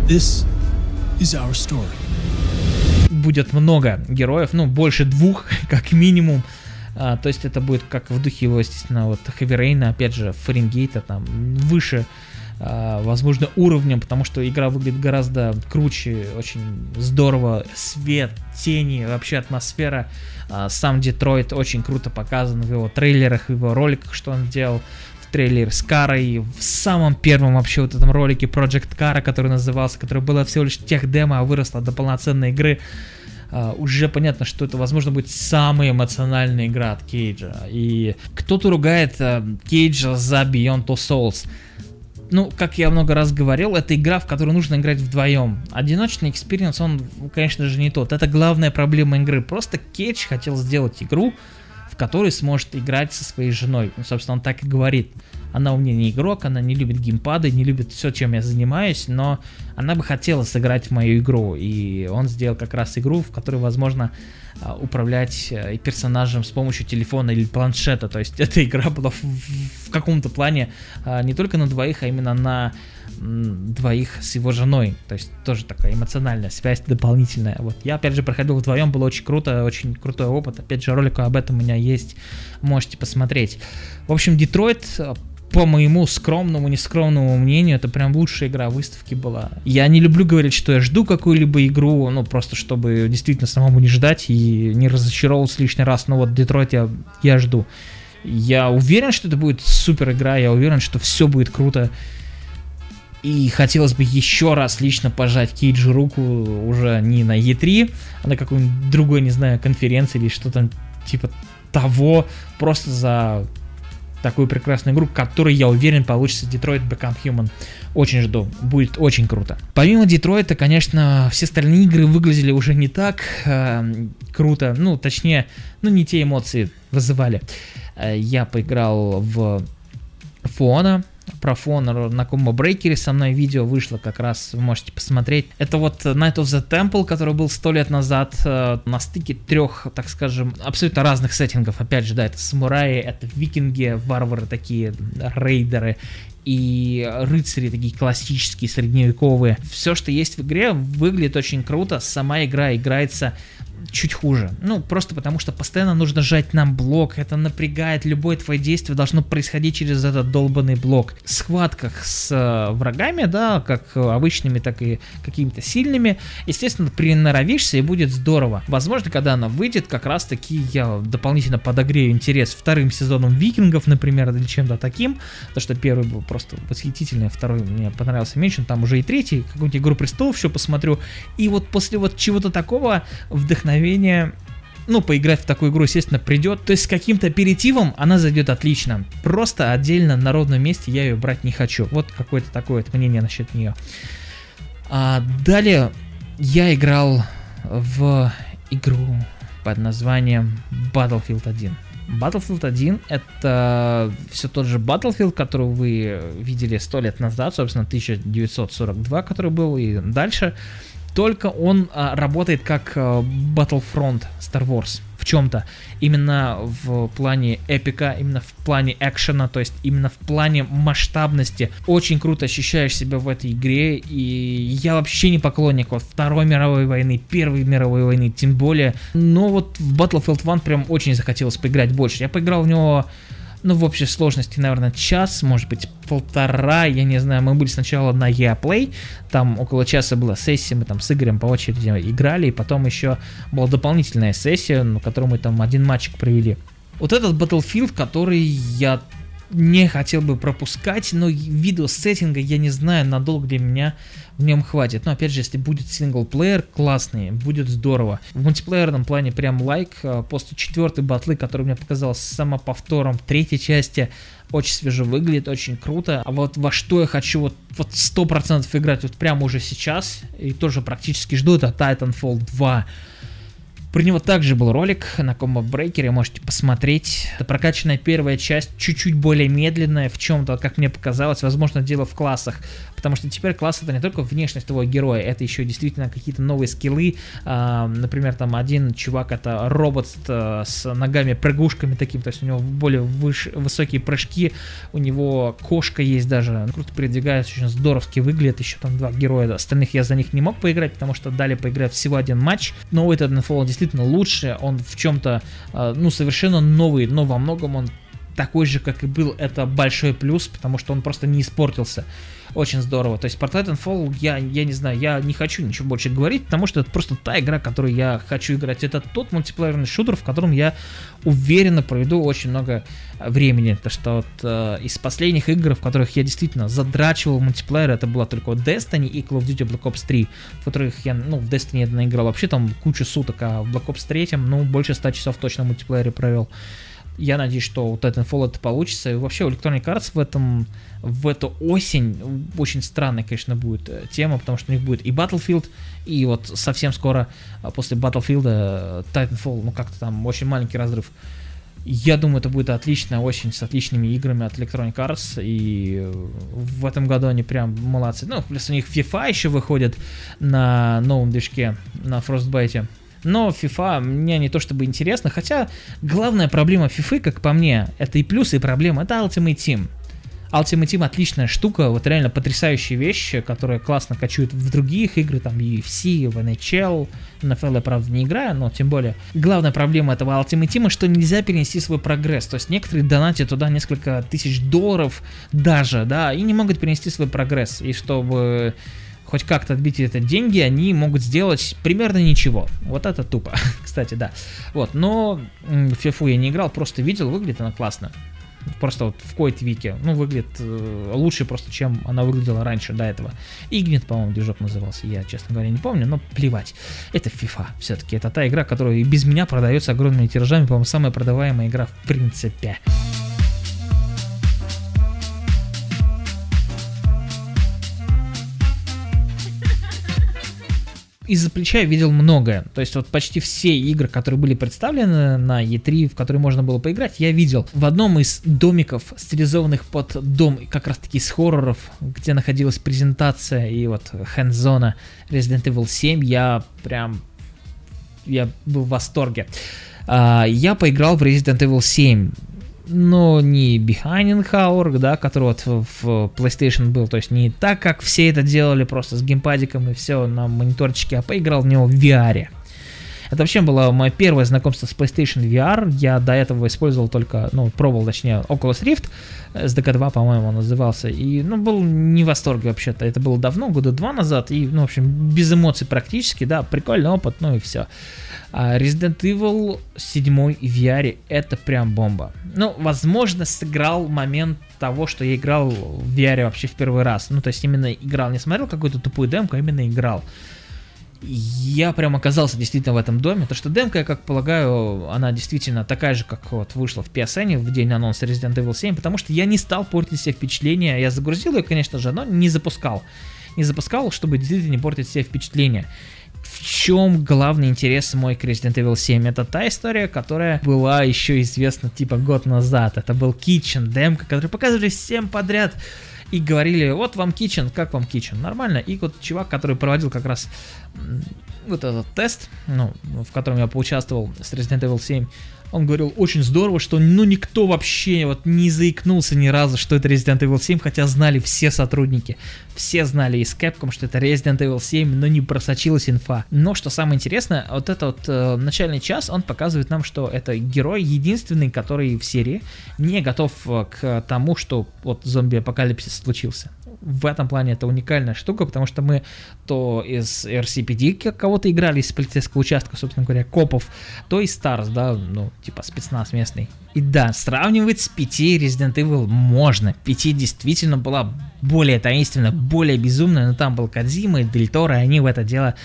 This is our story. Будет много героев, ну, больше двух, как минимум. А, то есть это будет как в духе его, естественно, вот Хэви Рейна, опять же, Фаренгейта, там, выше а, возможно, уровнем, потому что игра выглядит гораздо круче, очень здорово, свет, тени, вообще атмосфера. А, сам Детройт очень круто показан в его трейлерах, в его роликах, что он делал в трейлере с Карой, в самом первом вообще вот этом ролике Project Кара, который назывался, который было всего лишь тех демо, а выросла до полноценной игры. Uh, уже понятно, что это, возможно, будет самая эмоциональная игра от Кейджа. И кто-то ругает uh, Кейджа за Beyond Two Souls ну, как я много раз говорил, это игра, в которую нужно играть вдвоем. Одиночный experience, он, конечно же, не тот. Это главная проблема игры. Просто Кейдж хотел сделать игру, в которой сможет играть со своей женой. Ну, собственно, он так и говорит. Она у меня не игрок, она не любит геймпады, не любит все, чем я занимаюсь, но она бы хотела сыграть в мою игру. И он сделал как раз игру, в которой, возможно, а, управлять э, персонажем с помощью телефона или планшета. То есть эта игра была в, в каком-то плане а, не только на двоих, а именно на двоих с его женой. То есть тоже такая эмоциональная связь дополнительная. Вот я опять же проходил вдвоем, было очень круто, очень крутой опыт. Опять же, ролик об этом у меня есть, можете посмотреть. В общем, Детройт по моему скромному, нескромному мнению, это прям лучшая игра выставки была. Я не люблю говорить, что я жду какую-либо игру, ну, просто чтобы действительно самому не ждать и не разочаровываться лишний раз. Но вот Детройт я, я жду. Я уверен, что это будет супер игра, я уверен, что все будет круто. И хотелось бы еще раз лично пожать Кейджу руку уже не на E3, а на какой-нибудь другой, не знаю, конференции или что-то типа того, просто за такую прекрасную игру, которой, я уверен, получится Detroit Become Human. Очень жду, будет очень круто. Помимо Детройта, конечно, все остальные игры выглядели уже не так э, круто, ну, точнее, ну, не те эмоции вызывали. Э, я поиграл в Фона, про Фонор на Combo Breaker со мной видео вышло, как раз вы можете посмотреть. Это вот Night of the Temple, который был сто лет назад э, на стыке трех, так скажем, абсолютно разных сеттингов. Опять же, да, это самураи, это викинги, варвары такие, рейдеры и рыцари такие классические, средневековые. Все, что есть в игре, выглядит очень круто. Сама игра играется чуть хуже. Ну, просто потому что постоянно нужно жать нам блок, это напрягает, любое твое действие должно происходить через этот долбанный блок. В схватках с э, врагами, да, как обычными, так и какими-то сильными, естественно, приноровишься и будет здорово. Возможно, когда она выйдет, как раз таки я дополнительно подогрею интерес вторым сезоном Викингов, например, или чем-то таким, потому что первый был просто восхитительный, а второй мне понравился меньше, там уже и третий, какую-нибудь Игру Престолов еще посмотрю, и вот после вот чего-то такого вдохновение ну, поиграть в такую игру, естественно, придет. То есть с каким-то аперитивом она зайдет отлично. Просто отдельно на ровном месте я ее брать не хочу. Вот какое-то такое вот мнение насчет нее. А, далее я играл в игру под названием Battlefield 1. Battlefield 1 это все тот же Battlefield, который вы видели сто лет назад, собственно, 1942, который был и дальше только он а, работает как а, Battlefront Star Wars. В чем-то. Именно в плане эпика, именно в плане экшена, то есть именно в плане масштабности. Очень круто ощущаешь себя в этой игре, и я вообще не поклонник вот Второй мировой войны, Первой мировой войны, тем более. Но вот в Battlefield 1 прям очень захотелось поиграть больше. Я поиграл в него ну, в общей сложности, наверное, час, может быть, полтора, я не знаю, мы были сначала на EA там около часа была сессия, мы там с Игорем по очереди играли, и потом еще была дополнительная сессия, на которой мы там один матчик провели. Вот этот Battlefield, который я не хотел бы пропускать, но видео сеттинга я не знаю, надолго для меня в нем хватит. Но опять же, если будет синглплеер классный, будет здорово. В мультиплеерном плане прям лайк. А, после четвертой батлы, который мне показался самоповтором третьей части, очень свежо выглядит, очень круто. А вот во что я хочу вот, вот 100% играть вот прямо уже сейчас, и тоже практически жду, это Titanfall 2. Про него также был ролик на Combo Breaker, можете посмотреть. Это прокачанная первая часть, чуть-чуть более медленная в чем-то, как мне показалось, возможно, дело в классах. Потому что теперь класс это не только внешность твоего героя, это еще действительно какие-то новые скиллы. А, например, там один чувак это робот э, с ногами-прыгушками таким, то есть у него более выш... высокие прыжки, у него кошка есть даже, круто передвигается, очень здоровски выглядит, еще там два героя, остальных я за них не мог поиграть, потому что дали поиграть всего один матч, но этот Titanfall действительно лучше, он в чем-то, э, ну, совершенно новый, но во многом он такой же, как и был, это большой плюс, потому что он просто не испортился очень здорово. То есть про Titanfall я, я не знаю, я не хочу ничего больше говорить, потому что это просто та игра, которую я хочу играть. Это тот мультиплеерный шутер, в котором я уверенно проведу очень много времени. То что вот э, из последних игр, в которых я действительно задрачивал мультиплеер, это была только Destiny и Call of Duty Black Ops 3, в которых я, ну, в Destiny я наиграл вообще там кучу суток, а в Black Ops 3, ну, больше 100 часов точно в мультиплеере провел. Я надеюсь, что вот Titanfall это получится. И вообще у Electronic Arts в этом в эту осень очень странная, конечно, будет э, тема, потому что у них будет и Battlefield, и вот совсем скоро а, после Battlefield э, Titanfall, ну как-то там очень маленький разрыв. Я думаю, это будет отличная осень с отличными играми от Electronic Arts, и э, в этом году они прям молодцы. Ну, плюс у них FIFA еще выходит на новом движке, на Frostbite. Но FIFA мне не то чтобы интересно, хотя главная проблема FIFA, как по мне, это и плюс, и проблема, это Ultimate Team. Ultimate Team отличная штука, вот реально потрясающая вещь, которая классно качует в других игры, там UFC, в NHL, NFL я, правда, не играю, но тем более. Главная проблема этого Ultimate Team, что нельзя перенести свой прогресс, то есть некоторые донатят туда несколько тысяч долларов даже, да, и не могут перенести свой прогресс, и чтобы хоть как-то отбить это деньги, они могут сделать примерно ничего. Вот это тупо, кстати, да. Вот, но в FIFA я не играл, просто видел, выглядит она классно. Просто вот в какой-то вике. Ну, выглядит э, лучше просто, чем она выглядела раньше, до этого. Игнит, по-моему, движок назывался. Я, честно говоря, не помню, но плевать. Это FIFA все-таки. Это та игра, которая и без меня продается огромными тиражами. По-моему, самая продаваемая игра в принципе. Из-за плеча видел многое. То есть вот почти все игры, которые были представлены на E3, в которые можно было поиграть, я видел. В одном из домиков, стилизованных под дом как раз таки из хорроров, где находилась презентация и вот хендзона Resident Evil 7, я прям я был в восторге. Uh, я поиграл в Resident Evil 7 но не behind Hour, да, который вот в PlayStation был, то есть не так, как все это делали просто с геймпадиком и все на мониторчике, а поиграл в него в VR. Это вообще было мое первое знакомство с PlayStation VR. Я до этого использовал только, ну, пробовал, точнее, Oculus Rift, SDK2, по-моему, он назывался, и, ну, был не в восторге вообще-то. Это было давно, года два назад, и, ну, в общем, без эмоций практически, да, прикольный опыт, ну и все. А Resident Evil 7 в VR это прям бомба. Ну, возможно, сыграл момент того, что я играл в VR вообще в первый раз. Ну, то есть именно играл, не смотрел какую-то тупую демку, а именно играл. Я прям оказался действительно в этом доме, то что демка, я как полагаю, она действительно такая же, как вот вышла в PSN в день анонса Resident Evil 7, потому что я не стал портить себе впечатления, я загрузил ее, конечно же, но не запускал. Не запускал, чтобы действительно не портить себе впечатления в чем главный интерес мой к Resident Evil 7? Это та история, которая была еще известна типа год назад. Это был Kitchen, демка, который показывали всем подряд. и говорили, вот вам Kitchen, как вам Kitchen, нормально. И вот чувак, который проводил как раз вот этот тест, ну, в котором я поучаствовал с Resident Evil 7, он говорил, очень здорово, что ну никто вообще вот не заикнулся ни разу, что это Resident Evil 7, хотя знали все сотрудники. Все знали из Capcom, что это Resident Evil 7, но не просочилась инфа. Но что самое интересное, вот этот вот э, начальный час, он показывает нам, что это герой единственный, который в серии не готов э, к тому, что вот зомби-апокалипсис случился в этом плане это уникальная штука, потому что мы то из RCPD кого-то играли из полицейского участка, собственно говоря, копов, то из Stars, да, ну, типа спецназ местный. И да, сравнивать с 5 Resident Evil можно. 5 действительно была более таинственная, более безумная, но там был Кадзима и Дель Торо, и они в это дело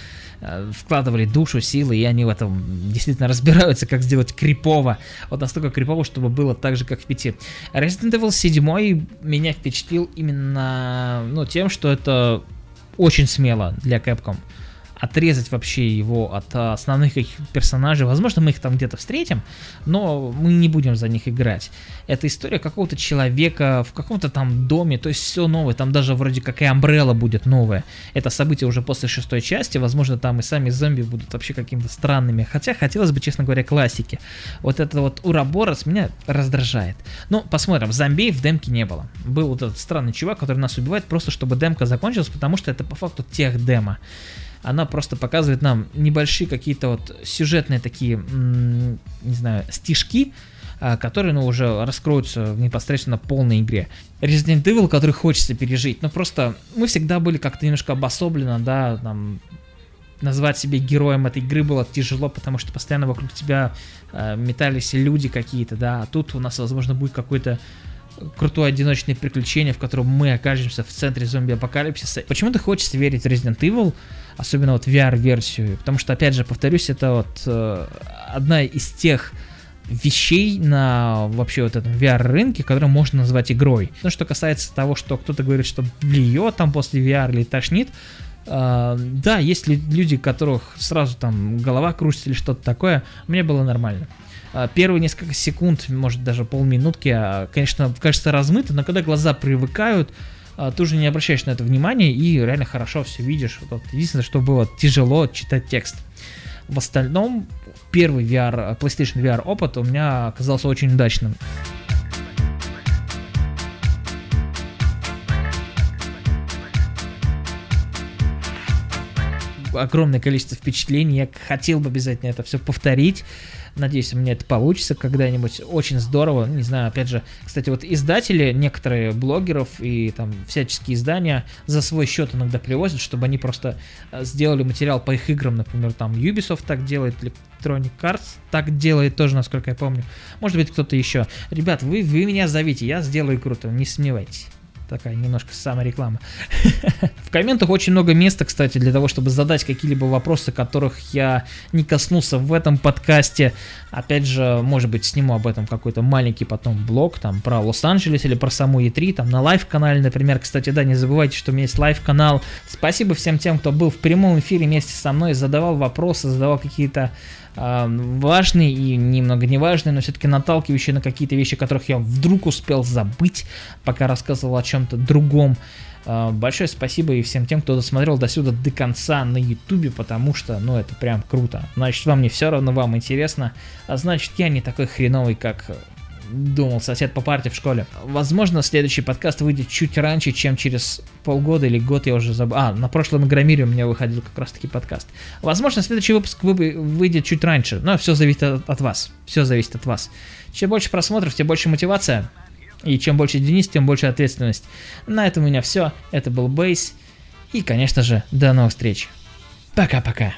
вкладывали душу, силы, и они в этом действительно разбираются, как сделать крипово. Вот настолько крипово, чтобы было так же, как в пяти. Resident Evil 7 меня впечатлил именно ну, тем, что это очень смело для Capcom отрезать вообще его от основных персонажей. Возможно, мы их там где-то встретим, но мы не будем за них играть. Это история какого-то человека в каком-то там доме, то есть все новое. Там даже вроде как и Амбрелла будет новая. Это событие уже после шестой части. Возможно, там и сами зомби будут вообще какими-то странными. Хотя хотелось бы, честно говоря, классики. Вот это вот Ураборос меня раздражает. Ну, посмотрим. Зомби в демке не было. Был вот этот странный чувак, который нас убивает просто, чтобы демка закончилась, потому что это по факту тех демо она просто показывает нам небольшие какие-то вот сюжетные такие, не знаю, стишки, а, которые, ну, уже раскроются в непосредственно полной игре. Resident Evil, который хочется пережить, но просто мы всегда были как-то немножко обособленно, да, там, назвать себя героем этой игры было тяжело, потому что постоянно вокруг тебя э, метались люди какие-то, да, а тут у нас, возможно, будет какой-то крутое одиночное приключение, в котором мы окажемся в центре зомби-апокалипсиса. Почему-то хочется верить в Resident Evil, особенно вот VR-версию, потому что, опять же, повторюсь, это вот э, одна из тех вещей на вообще вот этом VR-рынке, которые можно назвать игрой. Ну, что касается того, что кто-то говорит, что блюет там после VR или тошнит, Uh, да, есть люди, которых сразу там голова кружится или что-то такое, мне было нормально. Uh, первые несколько секунд, может даже полминутки, uh, конечно, кажется размыто, но когда глаза привыкают, а, ты уже не обращаешь на это внимания и реально хорошо все видишь. Вот, единственное, что было тяжело читать текст. В остальном, первый VR, PlayStation VR опыт у меня оказался очень удачным. огромное количество впечатлений. Я хотел бы обязательно это все повторить. Надеюсь, у меня это получится когда-нибудь. Очень здорово. Не знаю, опять же, кстати, вот издатели, некоторые блогеров и там всяческие издания за свой счет иногда привозят, чтобы они просто э, сделали материал по их играм. Например, там Ubisoft так делает, Electronic Arts так делает тоже, насколько я помню. Может быть, кто-то еще. Ребят, вы, вы меня зовите, я сделаю круто, не сомневайтесь такая немножко самореклама. В комментах очень много места, кстати, для того, чтобы задать какие-либо вопросы, которых я не коснулся в этом подкасте. Опять же, может быть, сниму об этом какой-то маленький потом блог, там, про Лос-Анджелес или про саму E3, там, на live-канале, например. Кстати, да, не забывайте, что у меня есть live-канал. Спасибо всем тем, кто был в прямом эфире вместе со мной, задавал вопросы, задавал какие-то важный и немного неважный, но все-таки наталкивающий на какие-то вещи, которых я вдруг успел забыть, пока рассказывал о чем-то другом. А, большое спасибо и всем тем, кто досмотрел до сюда до конца на ютубе, потому что, ну, это прям круто. Значит, вам не все равно, вам интересно, а значит, я не такой хреновый, как думал сосед по парте в школе. Возможно, следующий подкаст выйдет чуть раньше, чем через полгода или год, я уже забыл. А, на прошлом Игромире у меня выходил как раз таки подкаст. Возможно, следующий выпуск выйдет чуть раньше, но все зависит от, вас. Все зависит от вас. Чем больше просмотров, тем больше мотивация. И чем больше Денис, тем больше ответственность. На этом у меня все. Это был Бейс. И, конечно же, до новых встреч. Пока-пока.